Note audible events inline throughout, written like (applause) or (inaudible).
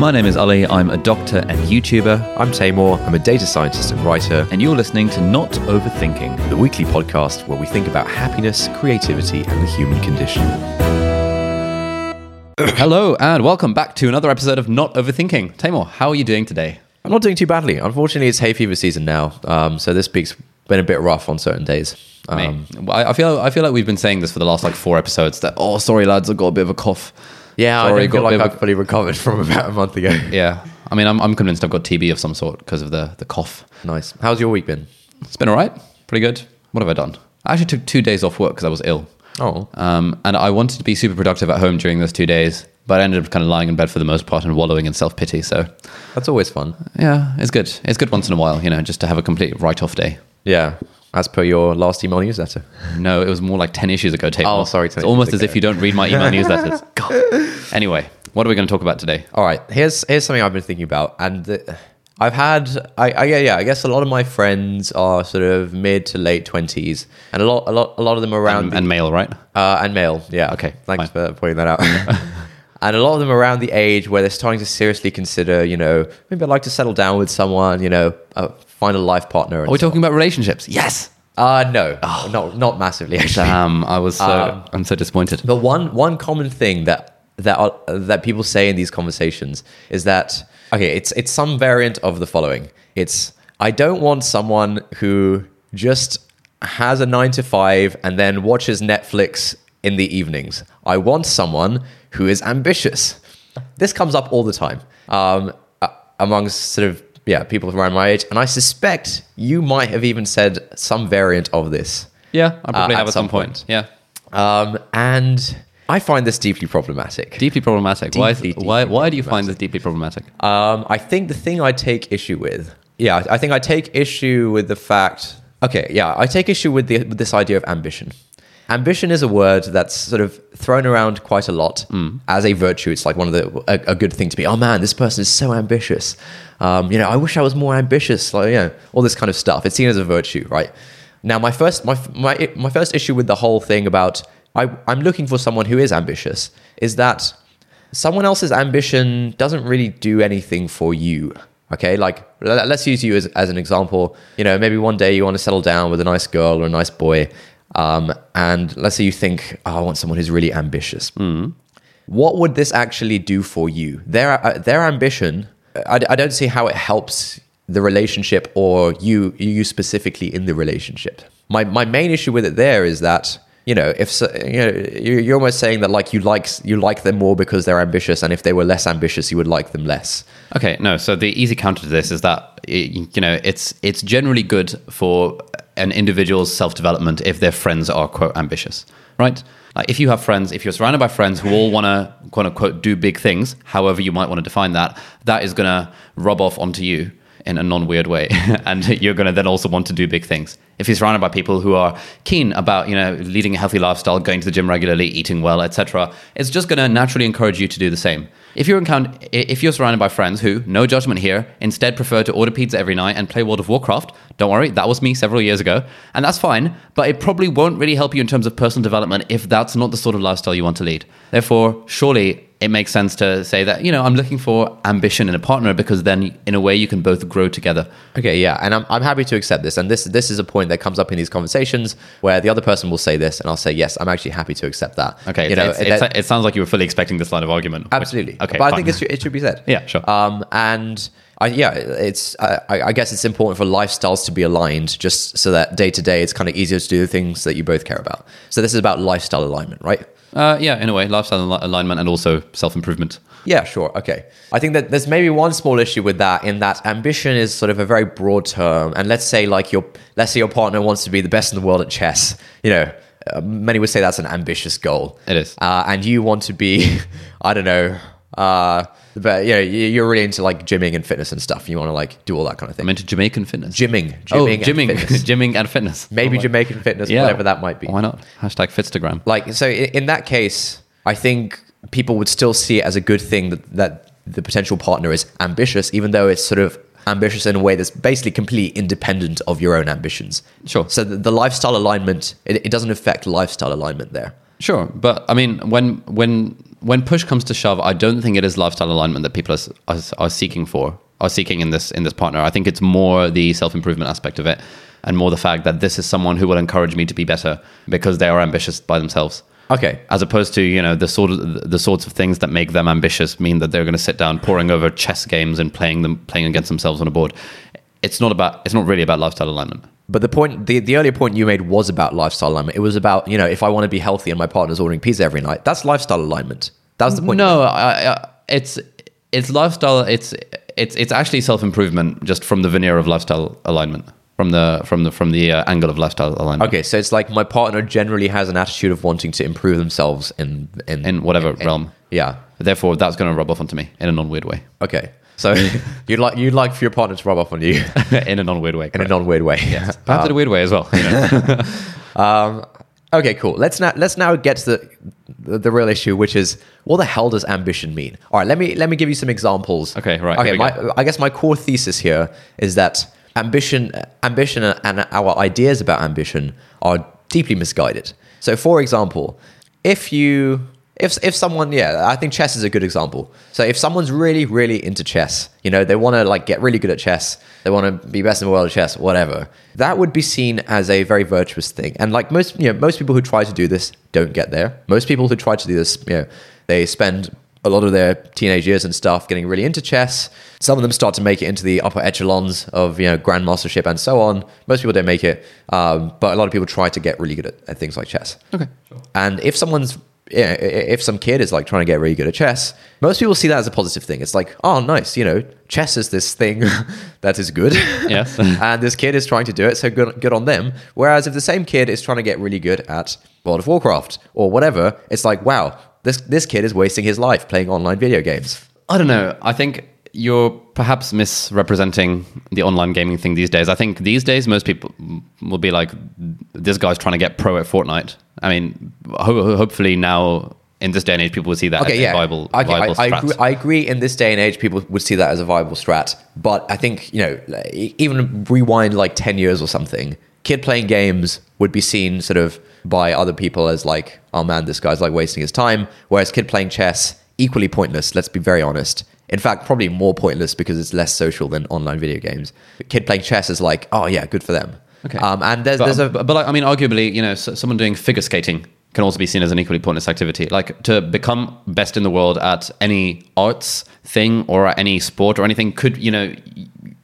My name is Ali. I'm a doctor and YouTuber, I'm Taimur. I'm a data scientist and writer, and you're listening to Not Overthinking. the weekly podcast where we think about happiness, creativity, and the human condition. (coughs) Hello, and welcome back to another episode of Not Overthinking. Taimur, how are you doing today? I'm not doing too badly. Unfortunately, it's hay fever season now, um, so this week's been a bit rough on certain days. Um, I I feel I feel like we've been saying this for the last like four episodes. That oh, sorry lads, I got a bit of a cough. Yeah, I don't got feel like I've fully recovered (laughs) from about a month ago. Yeah, I mean, I'm I'm convinced I've got TB of some sort because of the the cough. nice. How's your week been? It's been all right, pretty good. What have I done? I actually took two days off work because I was ill. Oh, Um, and I wanted to be super productive at home during those two days, but I ended up kind of lying in bed for the most part and wallowing in self pity. So that's always fun. yeah, it's good. It's good once in a while, you know, just to have a complete write off day. Yeah, as per your last email newsletter. No, it was more like 10 issues ago, Tate. Oh, sorry, It's almost as if you don't read my email (laughs) newsletters. God. Anyway, what are we going to talk about today? All right, here's here's something I've been thinking about, and the, I've had, I, I yeah, yeah, I guess a lot of my friends are sort of mid to late twenties, and a lot, a lot, a lot of them around Um, the- and male, right? Uh, and male, yeah. Okay, thanks fine. for pointing that out. (laughs) and a lot of them around the age where they're starting to seriously consider, you know, maybe I'd like to settle down with someone, you know, uh, find a life partner. Are we talking about relationships? Yes. Uh, no, not not massively actually. Damn, I was so, Um, I'm so disappointed. But one one common thing that that are, that people say in these conversations is that okay, it's it's some variant of the following. It's I don't want someone who just has a 9 to 5 and then watches Netflix in the evenings. I want someone who is ambitious. This comes up all the time. Um, amongst sort of yeah, people around my age and I suspect you might have even said some variant of this. Yeah, I probably uh, have at some some point. Yeah. Um, and I find this deeply problematic. Deeply problematic. why, Deeply, why, deeply why do you find this deeply problematic? Um, I think the thing I take issue with, yeah, I think I take issue with the fact. Okay, yeah, I take issue with, the, with this idea of ambition. Ambition is a word that's sort of thrown around quite a lot as a virtue. It's like one of the a, a good thing to be. Oh man, this person is so ambitious. Um, you know, I wish I was more ambitious. Like, you know, all this kind of stuff. It's seen as a virtue, right? Now, my first my my my first issue with the whole thing about I I'm looking for someone who is ambitious is that someone else's ambition doesn't really do anything for you. Okay, like let's use you as, as an example. You know, maybe one day you want to settle down with a nice girl or a nice boy, um, and let's say you think, oh, I want someone who's really ambitious. What would this actually do for you? Their uh, their ambition, I, I don't see how it helps the relationship or you you specifically in the relationship. My my main issue with it there is that you know if so, you know you're almost saying that like you like you like them more because they're ambitious, and if they were less ambitious, you would like them less. Okay, no. So the easy counter to this is that you know it's it's generally good for an individual's self development if their friends are quote ambitious, right? Like if you have friends, if you're surrounded by friends who all want to quote unquote do big things, however you might want to define that, that is going to rub off onto you in a non weird way, (laughs) and you're going to then also want to do big things. If you're surrounded by people who are keen about you know leading a healthy lifestyle, going to the gym regularly, eating well, etc., it's just going to naturally encourage you to do the same. If you're encounter- if you're surrounded by friends who, no judgment here, instead prefer to order pizza every night and play World of Warcraft, don't worry, that was me several years ago, and that's fine. But it probably won't really help you in terms of personal development if that's not the sort of lifestyle you want to lead. Therefore, surely it makes sense to say that you know I'm looking for ambition in a partner because then in a way you can both grow together. Okay, yeah, and I'm, I'm happy to accept this. And this this is a point that comes up in these conversations where the other person will say this, and I'll say yes, I'm actually happy to accept that. Okay, you know, it's- it's- that- it sounds like you were fully expecting this line of argument. which- absolutely. okay, but I fine. think it's, it should be said. (laughs) Yeah, sure. Um, and I, yeah, it's I, I guess it's important for lifestyles to be aligned, just so that day to day it's kind of easier to do the things that you both care about. So this is about lifestyle alignment, right? Uh, yeah, in a way, lifestyle al- alignment and also self improvement. Yeah, sure. Okay. I think that there's maybe one small issue with that in that ambition is sort of a very broad term. And let's say like your let's say your partner wants to be the best in the world at chess. You know, uh, many would say that's an ambitious goal. It is. Uh, and you want to be, (laughs) I don't know, uh, but you know, you- you're really into like gymming and fitness and stuff. You want to like do all that kind of thing. I'm into Jamaican fitness. gymming, oh, gymming, and gymming, fitness. (laughs) gymming and fitness. maybe Oh, Jamaican fitness, Yeah. whatever that might be. Why not? Hashtag Fitstagram. Like so, in that case, I think people would still see it as a good thing that that the potential partner is ambitious, even though it's sort of ambitious in a way that's basically completely independent of your own ambitions. Sure. So the, the lifestyle alignment, it, it doesn't affect lifestyle alignment there. Sure, but I mean, when when when push comes to shove, I don't think it is lifestyle alignment that people are, are, are seeking for, are seeking in this in this partner. I think it's more the self improvement aspect of it, and more the fact that this is someone who will encourage me to be better because they are ambitious by themselves. Okay. As opposed to you know the sort of the sorts of things that make them ambitious mean that they're going to sit down poring over chess games and playing them playing against themselves on a board. It's not about it's not really about lifestyle alignment. But the point, the, the earlier point you made was about lifestyle alignment. It was about, you know, if I want to be healthy and my partner's ordering pizza every night, that's lifestyle alignment. That was the point. No, I, I, it's it's lifestyle. It's it's it's actually self improvement, just from the veneer of lifestyle alignment, from the from the from the uh, angle of lifestyle alignment. Okay, so it's like my partner generally has an attitude of wanting to improve themselves in in, In whatever realm. Yeah. Therefore, that's going to rub off onto me in a non weird way. Okay. So (laughs) you'd like you'd like for your partner to rub off on you (laughs) in a non weird way. in a non weird way. (laughs) Perhaps in a weird way as well. You know? Um, okay, cool. Let's now let's now get to the, the the real issue, which is what the hell does ambition mean? All right, let me let me give you some examples. Okay, right, Okay, my, I guess my core thesis here is that ambition, ambition, and our ideas about ambition are deeply misguided. So, for example, if you if if someone yeah i think chess is a good example. So if someone's really really into chess you know they want to like get really good at chess they want to be best in the world at chess whatever that would be seen as a very virtuous thing. And like most you know most people who try to do this don't get there. Most people who try to do this you know they spend a lot of their teenage years and stuff getting really into chess. Some of them start to make it into the upper echelons of you know grandmastership and so on. Most people don't make it um, but a lot of people try to get really good at, at things like chess. Okay. sure. and if someone's if some kid is like trying to get really good at chess, most people see that as a positive thing. It's like, oh, nice, you know, chess is this thing (laughs) that is good. (laughs) Yes. (laughs) and this kid is trying to do it, so good, good on them. Whereas if the same kid is trying to get really good at World of Warcraft or whatever, it's like, wow, this this kid is wasting his life playing online video games. I don't know. I think you're perhaps misrepresenting the online gaming thing these days. I think these days most people will be like, "This guy's trying to get pro at Fortnite." I mean, ho- hopefully now in this day and age, people will see that Okay, as a viable, okay, viable I, I, strat. agree, I agree. In this day and age, people would see that as a viable strat. But I think you know, even rewind like ten years or something, kid playing games would be seen sort of by other people as like, oh man, this guy's like wasting his time. Whereas kid playing chess, equally pointless. Let's be very honest. In fact, probably more pointless because it's less social than online video games. Kid playing chess is like, oh yeah, good for them. Okay. Um, and there's, but, there's a but, but, like, I mean, arguably, you know, so, someone doing figure skating can also be seen as an equally pointless activity. Like to become best in the world at any arts thing or at any sport or anything could, you know,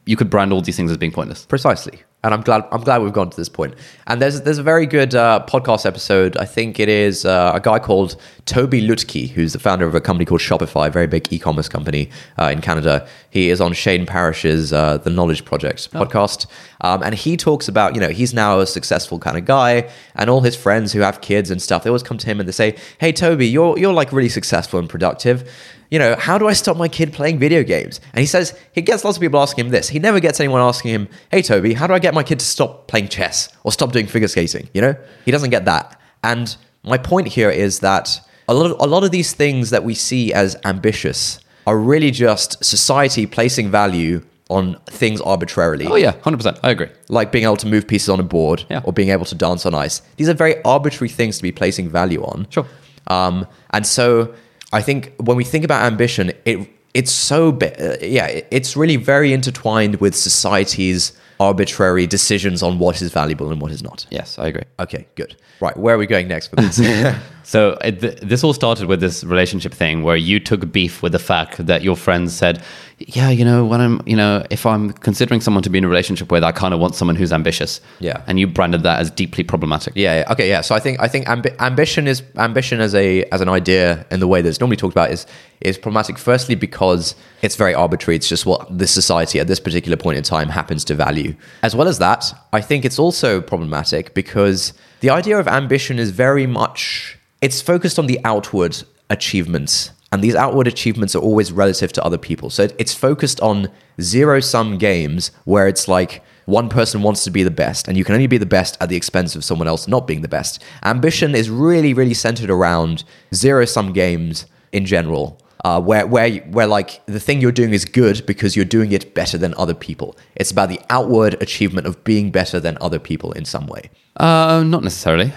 you could brand all these things as being pointless. Precisely. And I'm glad I'm glad we've gone to this point. And there's there's a very good uh, podcast episode. I think it is uh, a guy called Tobi Lütke, who's the founder of a company called Shopify, a very big e-commerce company uh, in Canada. He is on Shane Parrish's uh, The Knowledge Project podcast, um, and he talks about you know he's now a successful kind of guy, and all his friends who have kids and stuff, they always come to him and they say, "Hey Tobi, you're you're like really successful and productive." You know, how do I stop my kid playing video games? And he says he gets lots of people asking him this. He never gets anyone asking him, hey, Tobi, how do I get my kid to stop playing chess or stop doing figure skating? You know, he doesn't get that. And my point here is that a lot of, a lot of these things that we see as ambitious are really just society placing value on things arbitrarily Oh yeah, hundred percent. I agree. like being able to move pieces on a board Yeah. or being able to dance on ice. These are very arbitrary things to be placing value on. Sure. Um, and so I think when we think about ambition, it it's so bi- uh, yeah, it's really very intertwined with society's arbitrary decisions on what is valuable and what is not. Yes, I agree. Okay, good. Right, where are we going next with this? (laughs) So th- this all started with this relationship thing where you took beef with the fact that your friends said, "Yeah, you know, when I'm, you know, if I'm considering someone to be in a relationship with, I kind of want someone who's ambitious." Yeah. and you branded that as deeply problematic. Yeah, yeah. Okay. Yeah. So I think I think ambi- ambition is ambition as a as an idea in the way that it's normally talked about is is problematic. Firstly, because it's very arbitrary. It's just what this society at this particular point in time happens to value. As well as that, I think it's also problematic because the idea of ambition is very much it's focused on the outward achievements And these outward achievements are always relative to other people. So it's focused on zero sum games where it's like one person wants to be the best, and you can only be the best at the expense of someone else not being the best. Ambition is really, really centered around zero sum games in general. Uh, where where where like the thing you're doing is good because you're doing it better than other people. It's about the outward achievement of being better than other people in some way. Uh, not necessarily.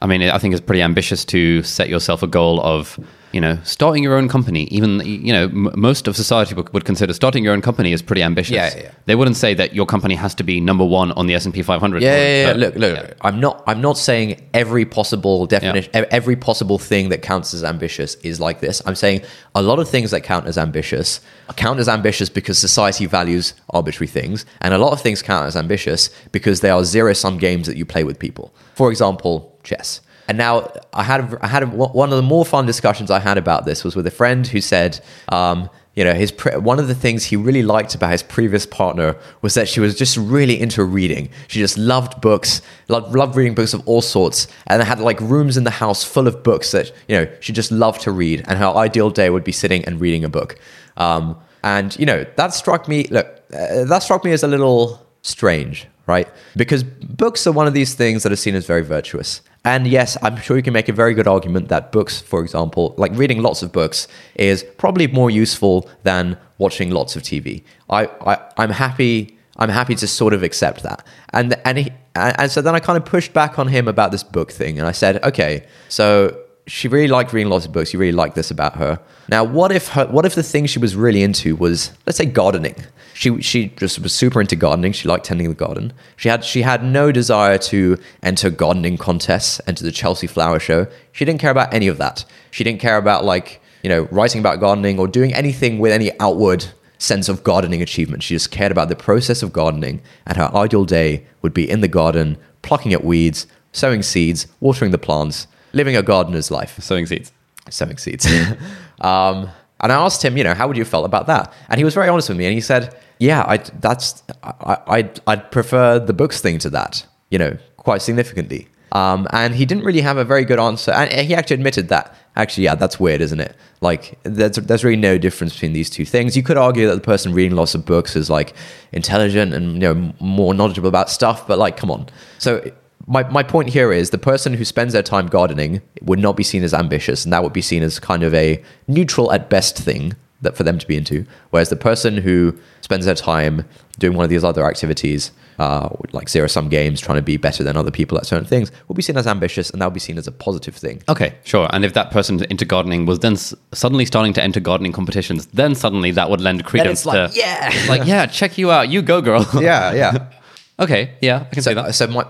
I mean, I think it's pretty ambitious to set yourself a goal of, you know, starting your own company. Even, you know, m- most of society would would consider starting your own company as pretty ambitious. Yeah, yeah. They wouldn't say that your company has to be number one on the S and P 500. Yeah, yeah, yeah. But- Look, look. I'm not. I'm not saying every possible definition, every possible thing that counts as ambitious is like this. I'm saying a lot of things that count as ambitious count as ambitious because society values arbitrary things, and a lot of things count as ambitious because they are zero sum games that you play with people. For example, chess. And now I had I had a, one of the more fun discussions I had about this was with a friend who said. Um, you know, his pre- one of the things he really liked about his previous partner was that she was just really into reading. She just loved books, loved, loved reading books of all sorts, and had like rooms in the house full of books that you know she just loved to read. And her ideal day would be sitting and reading a book. Um, and you know that struck me. Look, uh, that struck me as a little strange, right? Because books are one of these things that are seen as very virtuous. And yes, I'm sure you can make a very good argument that books, for example, like reading lots of books, is probably more useful than watching lots of TV. I, I I'm happy. I'm happy to sort of accept that. And and he, and so then I kind of pushed back on him about this book thing, and I said, okay, so she really liked reading lots of books. You really liked this about her. Now, what if her, what if the thing she was really into was, let's say, gardening? She she just was super into gardening. She liked tending the garden. She had she had no desire to enter gardening contests, enter the Chelsea Flower Show. She didn't care about any of that. She didn't care about like you know writing about gardening or doing anything with any outward sense of gardening achievement. She just cared about the process of gardening, and her ideal day would be in the garden, plucking at weeds, sowing seeds, watering the plants, living a gardener's life Sowing seeds. sowing seeds. (laughs) um, and I asked him, you know, how would you have felt about that? And he was very honest with me, and he said, "Yeah, I that's I, I'd I'd prefer the books thing to that, you know, quite significantly." Um, and he didn't really have a very good answer, and he actually admitted that. Actually, yeah, that's weird, isn't it? Like, there's there's really no difference between these two things. You could argue that the person reading lots of books is like intelligent and you know more knowledgeable about stuff, but like, come on. So my, my point here is the person who spends their time gardening would not be seen as ambitious, and that would be seen as kind of a neutral at best thing that for them to be into. Whereas the person who spends their time doing one of these other activities, uh, like zero sum games, trying to be better than other people at certain things, will be seen as ambitious, and that will be seen as a positive thing. Okay, sure. And if that person into gardening was then s- suddenly starting to enter gardening competitions, then suddenly that would lend credence it's like, to, yeah, like, yeah, check you out, you go, girl. (laughs) yeah, yeah. (laughs) okay, yeah, I can see so, that. so my,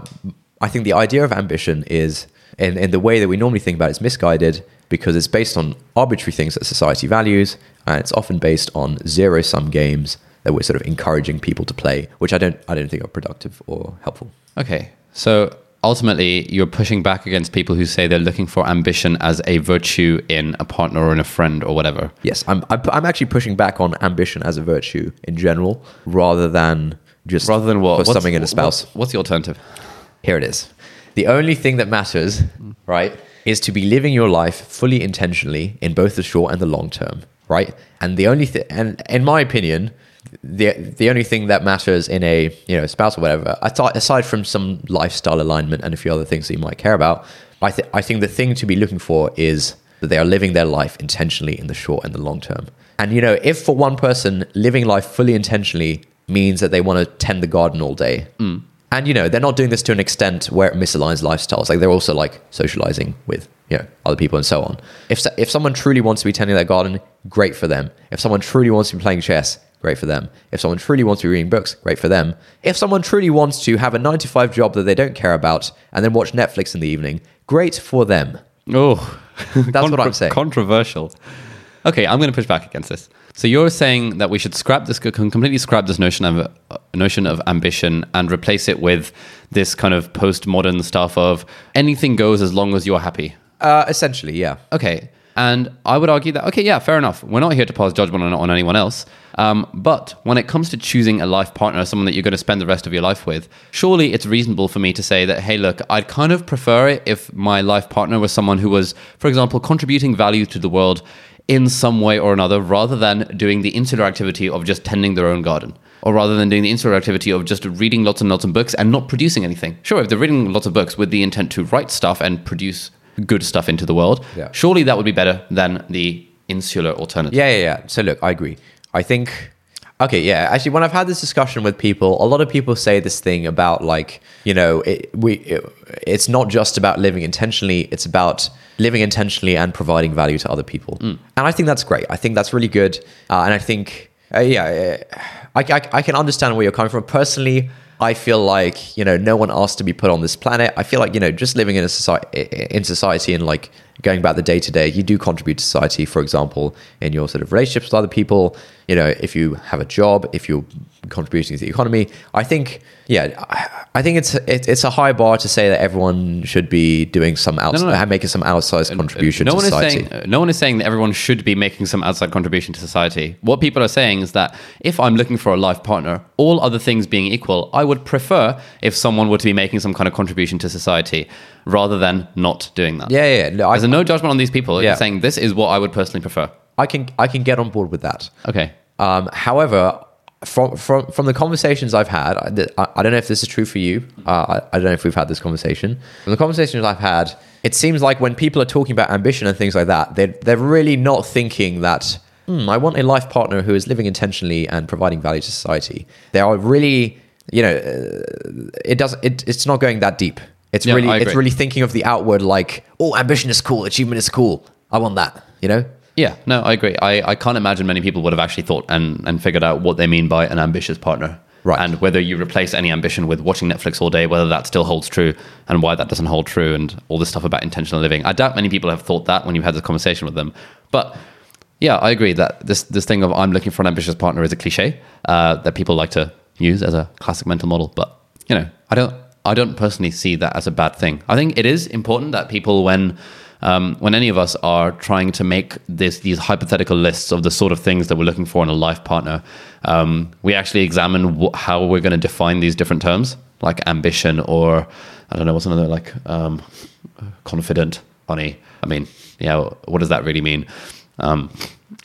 I think the idea of ambition is, in, in the way that we normally think about it, is misguided because it's based on arbitrary things that society values, and it's often based on zero sum games that we're sort of encouraging people to play, which I don't, I don't think are productive or helpful. Okay, so ultimately, you're pushing back against people who say they're looking for ambition as a virtue in a partner or in a friend or whatever. Yes, I'm, I'm, I'm actually pushing back on ambition as a virtue in general, rather than just Rather than what? for What's- something in a spouse. What's, what's the alternative? Here it is. The only thing that matters, right, is to be living your life fully intentionally in both the short and the long term, right? And the only thing, and in my opinion, the the only thing that matters in a you know spouse or whatever, aside aside from some lifestyle alignment and a few other things that you might care about, I th- I think the thing to be looking for is that they are living their life intentionally in the short and the long term. And you know, if for one person living life fully intentionally means that they want to tend the garden all day, mm. and you know, they're not doing this to an extent where it misaligns lifestyles. Like they're also like socializing with you know other people and so on. If so- if someone truly wants to be tending their garden, great for them. If someone truly wants to be playing chess, great for them. If someone truly wants to be reading books, great for them. If someone truly wants to have a nine to five job that they don't care about and then watch Netflix in the evening, great for them. Oh, (laughs) That's what I'm saying. Controversial. Okay, I'm going to push back against this. So you're saying that we should scrap this, completely scrap this notion of uh, notion of ambition and replace it with this kind of postmodern stuff of anything goes as long as you're happy. Uh, essentially, yeah. Okay. And I would argue that, okay, yeah, fair enough. We're not here to pass judgment on, on anyone else. Um, but when it comes to choosing a life partner, someone that you're going to spend the rest of your life with, surely it's reasonable for me to say that, hey, look, I'd kind of prefer it if my life partner was someone who was, for example, contributing value to the world in some way or another rather than doing the insular activity of just tending their own garden or rather than doing the insular activity of just reading lots and lots of books and not producing anything. Sure, if they're reading lots of books with the intent to write stuff and produce good stuff into the world, Yeah. surely that would be better than the insular alternative. Yeah, yeah, yeah. So look, I agree. I think okay, yeah. Actually, when I've had this discussion with people, a lot of people say this thing about like, you know, it, we it, it's not just about living intentionally, it's about living intentionally and providing value to other people. And I think that's great. I think that's really good. Uh, and I think uh, yeah, I, I I can understand where you're coming from. Personally, I feel like you know no one asked to be put on this planet. I feel like you know just living in a society in society and like going about the day to day, you do contribute to society. For example, in your sort of relationships with other people, you know, if you have a job, if you're contributing to the economy, I think yeah, I, think it's it, it's a high bar to say that everyone should be doing some outside, no. making some outsized contribution no to one society. is saying uh, no one is saying that everyone should be making some outside contribution to society. What people are saying is that if I'm looking for a life partner, all other things being equal, I would prefer if someone were to be making some kind of contribution to society rather than not doing that. yeah, yeah. yeah. No, I, There's no judgment on these people. Yeah. It's saying this is what I would personally prefer. I can I can get on board with that. Okay. Um, however, from from from the conversations I've had, I, I I don't know if this is true for you. Uh, I, I don't know if we've had this conversation. From the conversations I've had, it seems like when people are talking about ambition and things like that, they're they're really not thinking that. Hmm, I want a life partner who is living intentionally and providing value to society. They are really, you know, uh, it does. It, it's not going that deep. It's Yeah, really, it's really thinking of the outward, like, oh, ambition is cool, achievement is cool. I want that. You know. Yeah, no, I agree. I, I can't imagine many people would have actually thought and, and figured out what they mean by an ambitious partner. Right. And whether you replace any ambition with watching Netflix all day, whether that still holds true and why that doesn't hold true and all this stuff about intentional living. I doubt many people have thought that when you've had this conversation with them. But yeah, I agree that this, this thing of I'm looking for an ambitious partner is a cliche uh, that people like to use as a classic mental model. But, you know, I don't, I don't personally see that as a bad thing. I think it is important that people, when um, when any of us are trying to make this these hypothetical lists of the sort of things that we're looking for in a life partner, um, we actually examine wh- how we're going to define these different terms, like ambition or I don't know what's another like um, confident, funny. I mean, yeah, what does that really mean? Um,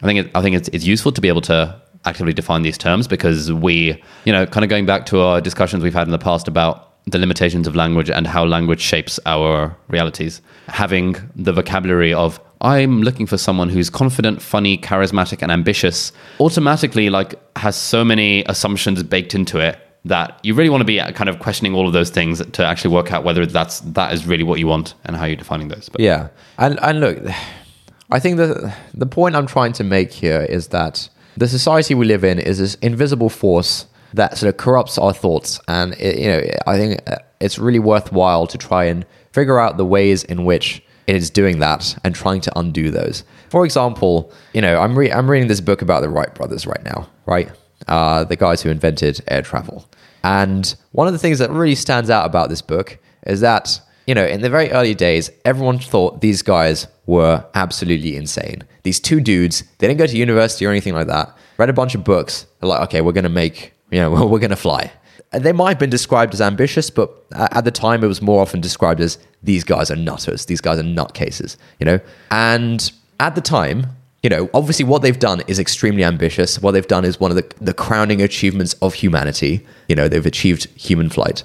I think it, I think it's, it's useful to be able to actively define these terms because we, you know, kind of going back to our discussions we've had in the past about the limitations of language and how language shapes our realities. Having the vocabulary of I'm looking for someone who's confident, funny, charismatic, and ambitious automatically like has so many assumptions baked into it that you really want to be uh, kind of questioning all of those things to actually work out whether that's that is really what you want and how you're defining those. But Yeah, and and look, (sighs) I think the the point I'm trying to make here is that the society we live in is this invisible force that sort of corrupts our thoughts, and it, you know, I think it's really worthwhile to try and figure out the ways in which it is doing that and trying to undo those. For example, you know, I'm re- I'm reading this book about the Wright brothers right now, right? Uh, the guys who invented air travel, and one of the things that really stands out about this book is that you know, in the very early days, everyone thought these guys were absolutely insane. These two dudes, they didn't go to university or anything like that, read a bunch of books, like, okay, we're going to make, you (laughs) know, we're going to fly. They might have been described as ambitious, but at the time, it was more often described as these guys are nutters, these guys are nutcases, you know? And at the time, you know, obviously what they've done is extremely ambitious. What they've done is one of the, the crowning achievements of humanity. You know, they've achieved human flight.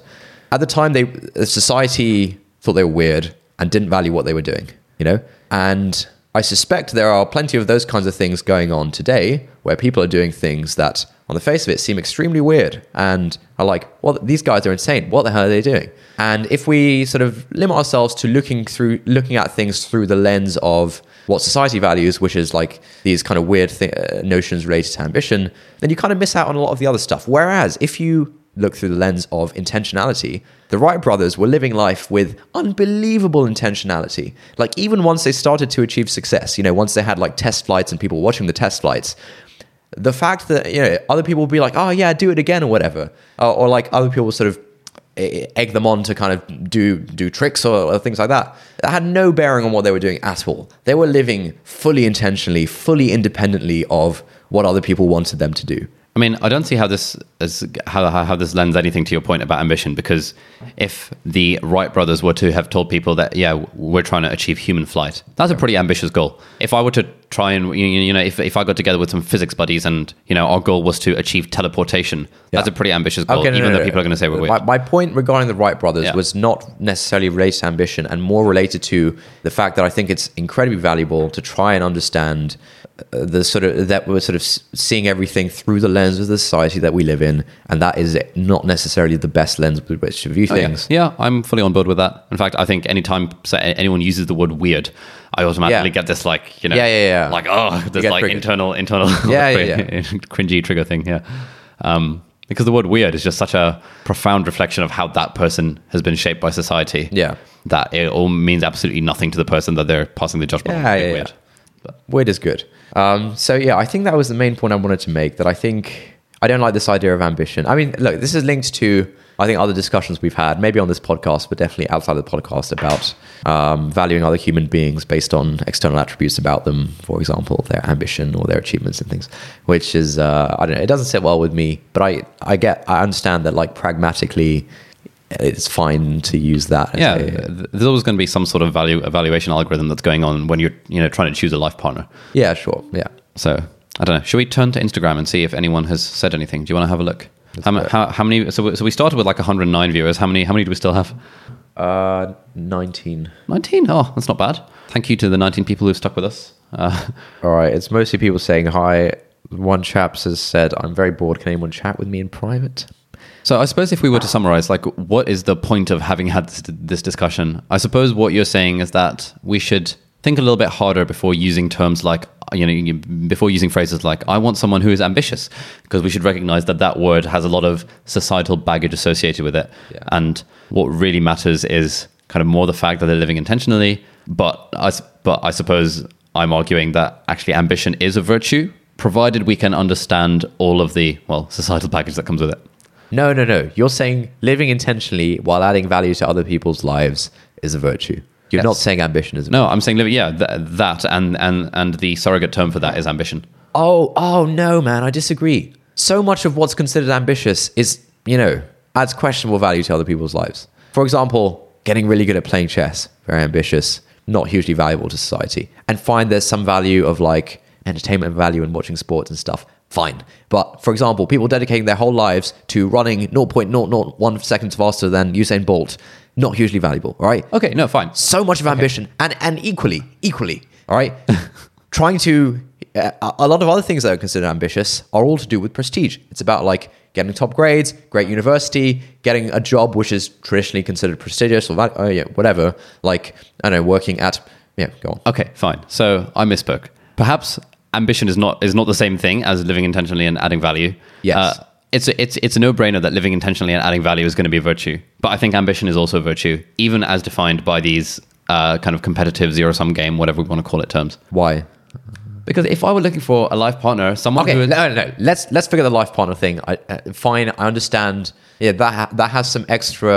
At the time, they the society thought they were weird and didn't value what they were doing, you know? And I suspect there are plenty of those kinds of things going on today where people are doing things that, on the face of it, seem extremely weird and are like, well, these guys are insane. What the hell are they doing? And if we sort of limit ourselves to looking through, looking at things through the lens of what society values, which is like these kind of weird th- uh, notions related to ambition, then you kind of miss out on a lot of the other stuff. Whereas if you look through the lens of intentionality, the Wright brothers were living life with unbelievable intentionality. Like even once they started to achieve success, you know, once they had like test flights and people watching the test flights, the fact that you know other people would be like, "Oh yeah, do it again" or whatever, or, or like other people sort of egg them on to kind of do do tricks or, or things like that. That had no bearing on what they were doing at all. They were living fully intentionally, fully independently of what other people wanted them to do. I mean, I don't see how this is, how how this lends anything to your point about ambition. Because if the Wright brothers were to have told people that, yeah, we're trying to achieve human flight, that's a pretty ambitious goal. If I were to try and you know if, if I got together with some physics buddies and you know our goal was to achieve teleportation, that's a pretty ambitious goal, Okay, no, even no, though no. people are going to say we're weird. My, my point regarding the Wright brothers Yeah. was not necessarily related to ambition and more related to the fact that I think it's incredibly valuable to try and understand uh, the sort of that we're sort of seeing everything through the lens of the society that we live in, and that is not necessarily the best lens with which to view Oh, yeah. things. Yeah, I'm fully on board with that. In fact, I think anytime anyone uses the word weird, I automatically Yeah. get this like you know, Yeah, yeah, yeah. like oh, this get like triggered. internal internal Yeah, yeah, (laughs) cringy trigger thing. Yeah, um, because the word weird is just such a profound reflection of how that person has been shaped by society. Yeah. that it all means absolutely nothing to the person that they're passing the judgment. Yeah, being yeah, weird. yeah. Weird is good. Um, so yeah, I think that was the main point I wanted to make. That I think I don't like this idea of ambition. I mean, look, this is linked to I think other discussions we've had, maybe on this podcast, but definitely outside of the podcast about um, valuing other human beings based on external attributes about them. For example, their ambition or their achievements and things, which is uh, I don't know. It doesn't sit well with me, but I I get I understand that like pragmatically. It's fine to use that. as yeah, a- there's always going to be some sort of value evaluation algorithm that's going on when you're you know trying to choose a life partner. yeah, sure, yeah. So I don't know. Should we turn to Instagram and see if anyone has said anything? Do you want to have a look? How, ma- how, how many? So, we- so we started with like 109 viewers. How many? How many do we still have? Uh, nineteen. 19. Oh, that's not bad. Thank you to the 19 people who've stuck with us. Uh, (laughs) All right, it's mostly people saying hi. One chap has said, "I'm very bored. Can anyone chat with me in private?" so I suppose if we were to summarize, like, what is the point of having had this, this discussion? I suppose what you're saying is that we should think a little bit harder before using terms like you know before using phrases like i want someone who is ambitious because we should recognize that that word has a lot of societal baggage associated with it Yeah. and what really matters is kind of more the fact that they're living intentionally but I, but I suppose i'm arguing that actually ambition is a virtue provided we can understand all of the well societal baggage that comes with it No, no, no. You're saying living intentionally while adding value to other people's lives is a virtue. You're Yes. not saying ambition is. A no i'm saying living yeah th- that and and and the surrogate term for that is ambition Oh, oh no, man, I disagree. So much of what's considered ambitious is, you know, adds questionable value to other people's lives. For example, getting really good at playing chess, very ambitious, not hugely valuable to society. And find there's some value of like entertainment value in watching sports and stuff. Fine. But for example, people dedicating their whole lives to running 0.001 seconds faster than Usain Bolt, not hugely valuable, all right? okay no fine so much of ambition and and equally equally all right (laughs) trying to uh, a lot of other things that are considered ambitious are all to do with prestige it's about like getting top grades great university getting a job which is traditionally considered prestigious or uh, yeah, whatever like i don't know working at yeah go on Okay, fine. So I misspoke. Perhaps ambition is not is not the same thing as living intentionally and adding value. Yes. Uh, it's a, it's it's a no brainer that living intentionally and adding value is going to be a virtue. But I think ambition is also a virtue, even as defined by these uh, kind of competitive zero sum game, whatever we want to call it terms. why Because if I were looking for a life partner, someone Okay, who no, no, no. Let's let's forget the life partner thing. I, uh, fine, I understand. Yeah, that ha- that has some extra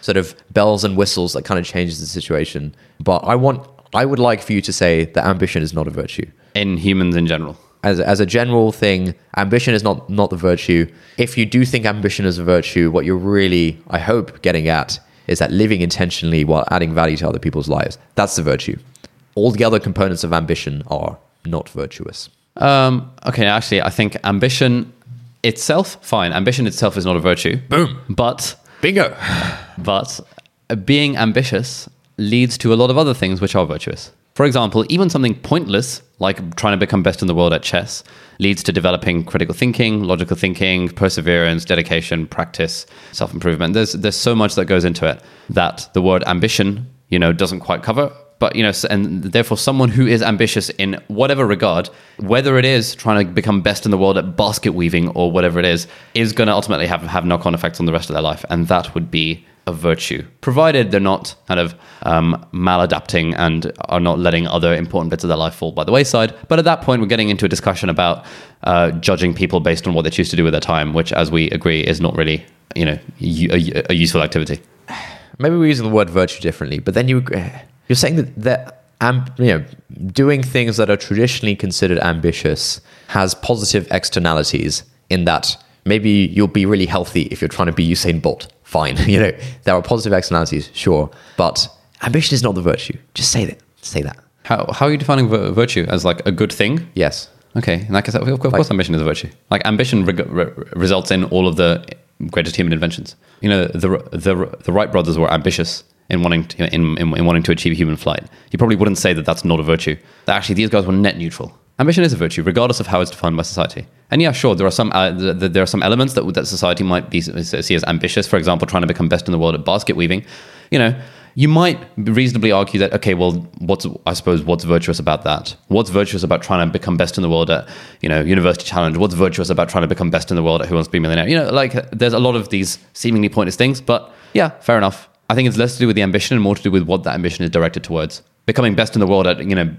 sort of bells and whistles that kind of changes the situation. But I want, I would like for you to say that ambition is not a virtue. in humans in general. As as a general thing, ambition is not not the virtue. If you do think ambition is a virtue, what you're really, I hope, getting at is that living intentionally while adding value to other people's lives. That's the virtue. All the other components of ambition are not virtuous. Um, okay, actually, I think ambition itself, fine. Ambition itself is not a virtue. Boom. But Bingo. (sighs) But being ambitious leads to a lot of other things which are virtuous. For example, even something pointless, like trying to become best in the world at chess, leads to developing critical thinking, logical thinking, perseverance, dedication, practice, self improvement. There's, there's so much that goes into it that the word ambition, you know, doesn't quite cover. But, you know, and therefore, someone who is ambitious in whatever regard, whether it is trying to become best in the world at basket weaving or whatever it is, is going to ultimately have, have knock on effects on the rest of their life. And that would be a virtue, provided they're not kind of um, maladapting and are not letting other important bits of their life fall by the wayside. But at that point, we're getting into a discussion about uh, judging people based on what they choose to do with their time, which, as we agree, is not really, you know, a useful activity. (sighs) maybe we're using the word virtue differently, but then you you're saying that that am, you know doing things that are traditionally considered ambitious has positive externalities in that maybe you'll be really healthy if you're trying to be Usain Bolt. Fine, (laughs) you know there are positive externalities, sure, but ambition is not the virtue. Just say that. Say that. How how are you defining virtue as like a good thing? Yes. Okay, in that case, of course, ambition is a virtue. Like ambition reg- re- results in all of the greatest human inventions. You know, the the the Wright brothers were ambitious in wanting to, in, in, in wanting to achieve human flight. You probably wouldn't say that that's not a virtue. That actually these guys were net neutral. Ambition is a virtue, regardless of how it's defined by society. And yeah, sure, there are some uh, th- th- there are some elements that that society might be see as ambitious. For example, trying to become best in the world at basket weaving. You know, you might reasonably argue that okay, well, what's I suppose what's virtuous about that? What's virtuous about trying to become best in the world at you know University Challenge? What's virtuous about trying to become best in the world at Who Wants to Be a Millionaire? You know, like there's a lot of these seemingly pointless things, but yeah, fair enough. I think it's less to do with the ambition and more to do with what that ambition is directed towards. Becoming best in the world at you know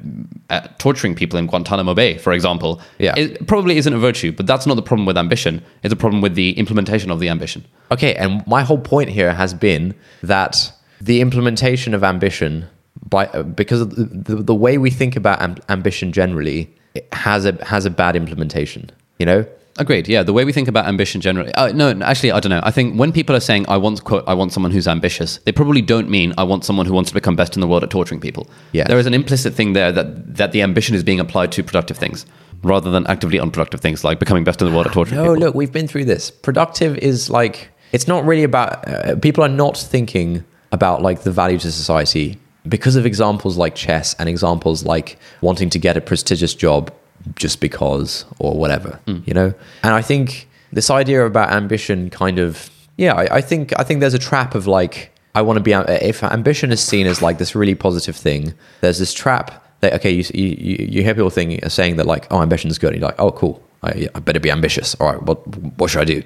at torturing people in Guantanamo Bay, for example, Yeah. it probably isn't a virtue, but that's not the problem with ambition. It's a problem with the implementation of the ambition. Okay, and my whole point here has been that the implementation of ambition, by uh, because of the, the, the way we think about am- ambition generally, it has a has a bad implementation. You know, Agreed. Yeah, the way we think about ambition generally. Uh, no, actually, I don't know. I think when people are saying "I want," quote, "I want someone who's ambitious," they probably don't mean "I want someone who wants to become best in the world at torturing people." Yeah, there is an implicit thing there that that the ambition is being applied to productive things rather than actively unproductive things like becoming best in the world at torturing No, people. No, look, we've been through this. Productive is like it's not really about uh, people are not thinking about like the value to society because of examples like chess and examples like wanting to get a prestigious job just because or whatever, you know. And I think this idea about ambition kind of yeah, I, I think I think there's a trap of like I want to be if ambition is seen as like this really positive thing. There's this trap that okay, you you, you hear people thinking saying that like oh ambition is good. And you're like oh cool, I, I better be ambitious. All right, what what should I do?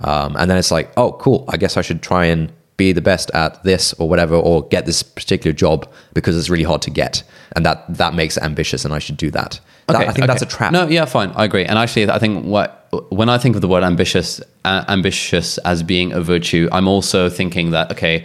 Um, and then it's like oh cool, I guess I should try and be the best at this or whatever, or get this particular job because it's really hard to get, and that that makes it ambitious, and I should do that. That- I think that's a trap. No, yeah, fine, I agree. And actually, I think what when I think of the word ambitious, uh, ambitious as being a virtue, I'm also thinking that okay,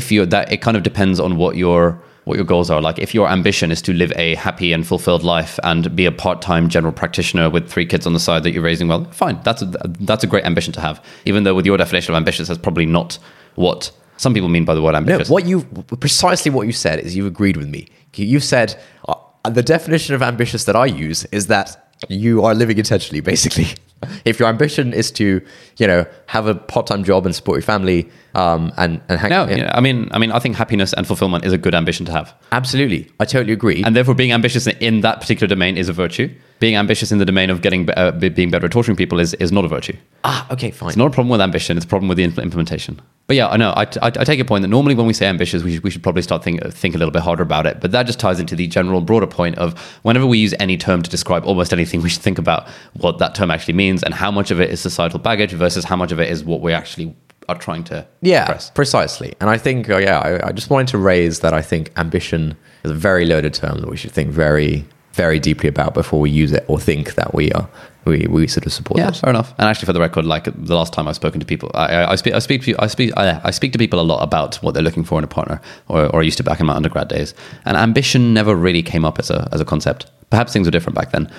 if you that it kind of depends on what your what your goals are. Like if your ambition is to live a happy and fulfilled life and be a part-time general practitioner with three kids on the side that you're raising well, fine. That's a, that's a great ambition to have. Even though with your definition of ambitious, that's probably not what some people mean by the word ambitious. No, what you precisely what you said is you've agreed with me. You said uh, the definition of ambitious that I use is that you are living intentionally, basically. (laughs) If your ambition is to, you know, have a part-time job and support your family, um, and and hang, No, yeah, yeah, I mean, I mean, I think happiness and fulfillment is a good ambition to have. absolutely, I totally agree. and therefore being ambitious in that particular domain is a virtue. Being ambitious in the domain of getting uh, being better at torturing people is, is not a virtue. ah, okay, fine. It's not a problem with ambition; it's a problem with the implementation. But yeah, I know. I, I, I take your point that normally when we say ambitious, we should, we should probably start think think a little bit harder about it. But that just ties into the general broader point of whenever we use any term to describe almost anything, we should think about what that term actually means and how much of it is societal baggage versus how much of it is what we actually are trying to Yeah, precisely. And I think, uh, yeah, I, I just wanted to raise that I think ambition is a very loaded term that we should think very, very deeply about before we use it or think that we are we, we sort of support Yeah, fair enough. And actually, for the record, like the last time I've spoken to people, I, I, I speak, I speak, to, I speak, I, I speak to people a lot about what they're looking for in a partner, or, or I used to back in my undergrad days. And ambition never really came up as a as a concept. Perhaps things were different back then.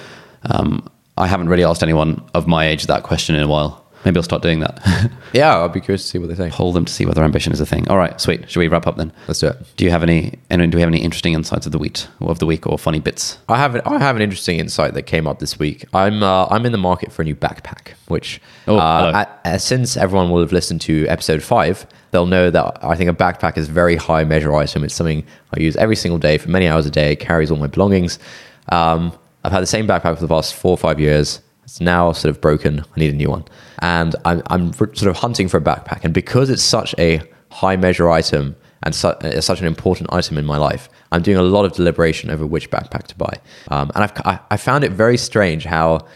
Um, I haven't really asked anyone of my age that question in a while. Maybe I'll start doing that. (laughs) Yeah, I'll be curious to see what they say. Poll them to see whether ambition is a thing. All right, sweet. Should we wrap up then? Let's do it. Do you have any? any do we have any interesting insights of the week or of the week or funny bits? I have an, I have an interesting insight that came up this week. I'm uh, I'm in the market for a new backpack, which Oh, uh, uh, since everyone will have listened to episode five, they'll know that I think a backpack is a very high measure item. It's something I use every single day for many hours a day. It carries all my belongings. Um, I've had the same backpack for the past four or five years. It's now sort of broken. I need a new one, and I'm I'm sort of hunting for a backpack. And because it's such a high measure item and su- uh, such an important item in my life, I'm doing a lot of deliberation over which backpack to buy. Um, and I've, I, I found it very strange how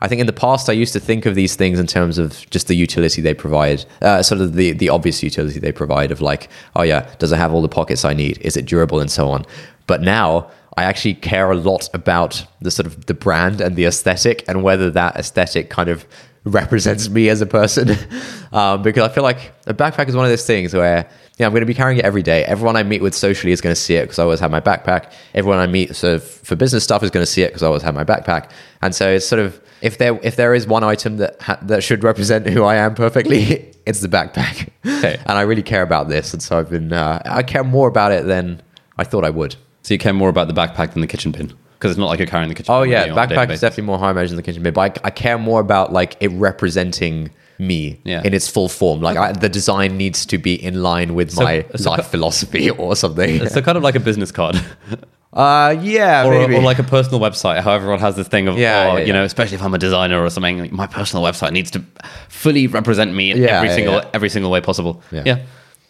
I think in the past I used to think of these things in terms of just the utility they provide, uh, sort of the, the obvious utility they provide of like, oh yeah, does it have all the pockets I need? Is it durable and so on? But now I actually care a lot about the sort of the brand and the aesthetic and whether that aesthetic kind of represents me as a person. (laughs) um, because I feel like a backpack is one of those things where yeah, I'm going to be carrying it every day. Everyone I meet with socially is going to see it because I always have my backpack. Everyone I meet sort of for business stuff is going to see it because I always have my backpack. And so it's sort of if there if there is one item that ha- that should represent who I am perfectly, (laughs) it's the backpack. Okay. (laughs) And I really care about this, and so I've been uh, I care more about it than I thought I would. So you care more about the backpack than the kitchen bin because it's not like you're carrying the kitchen. Pin. Oh yeah, with you on a daily backpack is definitely more high margin than the kitchen bin, but I, I care more about like it representing me Yeah. in its full form. Like I, the design needs to be in line with So- my so- life philosophy (laughs) or something. It's a kind of like a business card. (laughs) Uh, yeah, or, maybe. or like a personal website. How everyone has this thing of, Yeah, oh, yeah, you know, especially if I'm a designer or something, like, my personal website needs to fully represent me in Yeah, every single every single way possible. Yeah. yeah.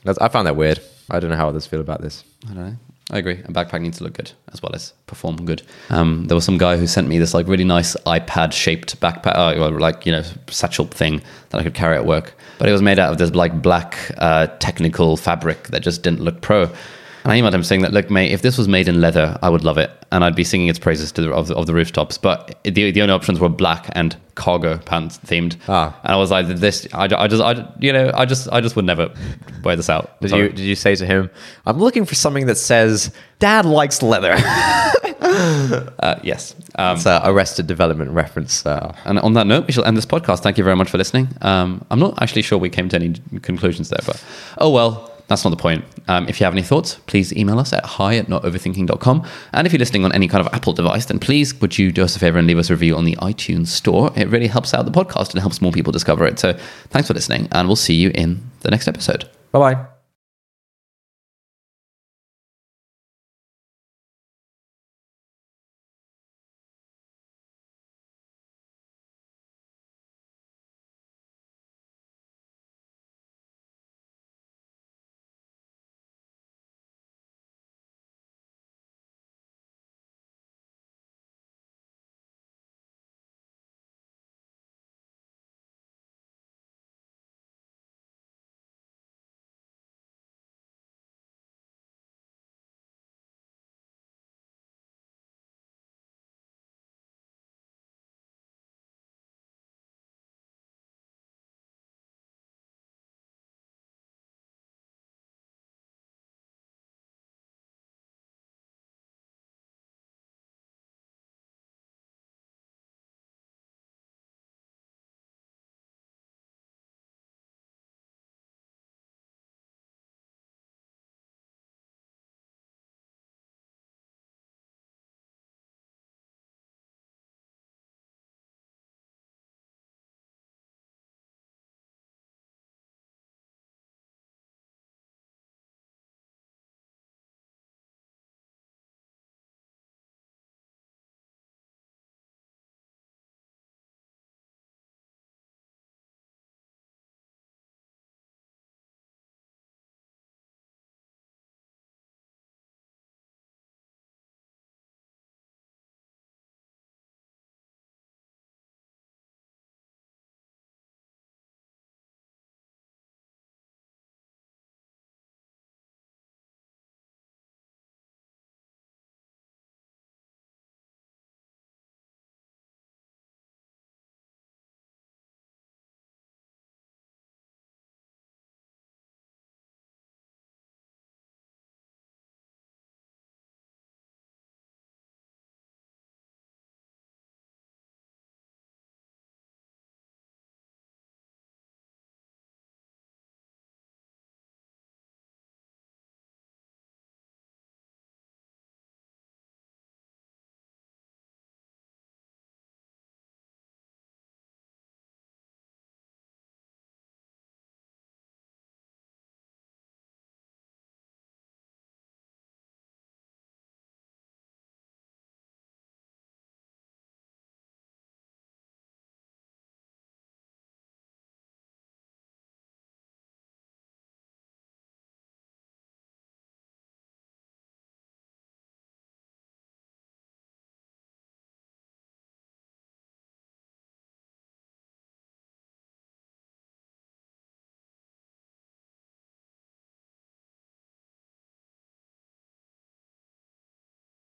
That's, I found that weird. I don't know how others feel about this. I don't know. I agree. A backpack needs to look good as well as perform good. Um, there was some guy who sent me this like really nice iPad shaped backpack, uh, like you know satchel thing that I could carry at work. But it was made out of this like black uh, technical fabric that just didn't look pro. And I emailed him saying that, look, mate, if this was made in leather, I would love it, and I'd be singing its praises to the, of, the, of the rooftops. But the, the only options were black and cargo pants themed. Ah. And I was like, this, I, I just, I, you know, I just, I just would never wear this out. Did Sorry. you did you say to him, "I'm looking for something that says Dad likes leather"? (laughs) Uh, yes. Um, It's a Arrested Development reference. Uh, And on that note, we shall end this podcast. Thank you very much for listening. Um, I'm not actually sure we came to any conclusions there, but oh well, that's not the point. Um, if you have any thoughts, please email us at hi at notoverthinking.com. And if you're listening on any kind of Apple device, then please would you do us a favor and leave us a review on the iTunes store? It really helps out the podcast and helps more people discover it. So thanks for listening, and we'll see you in the next episode. bye bye.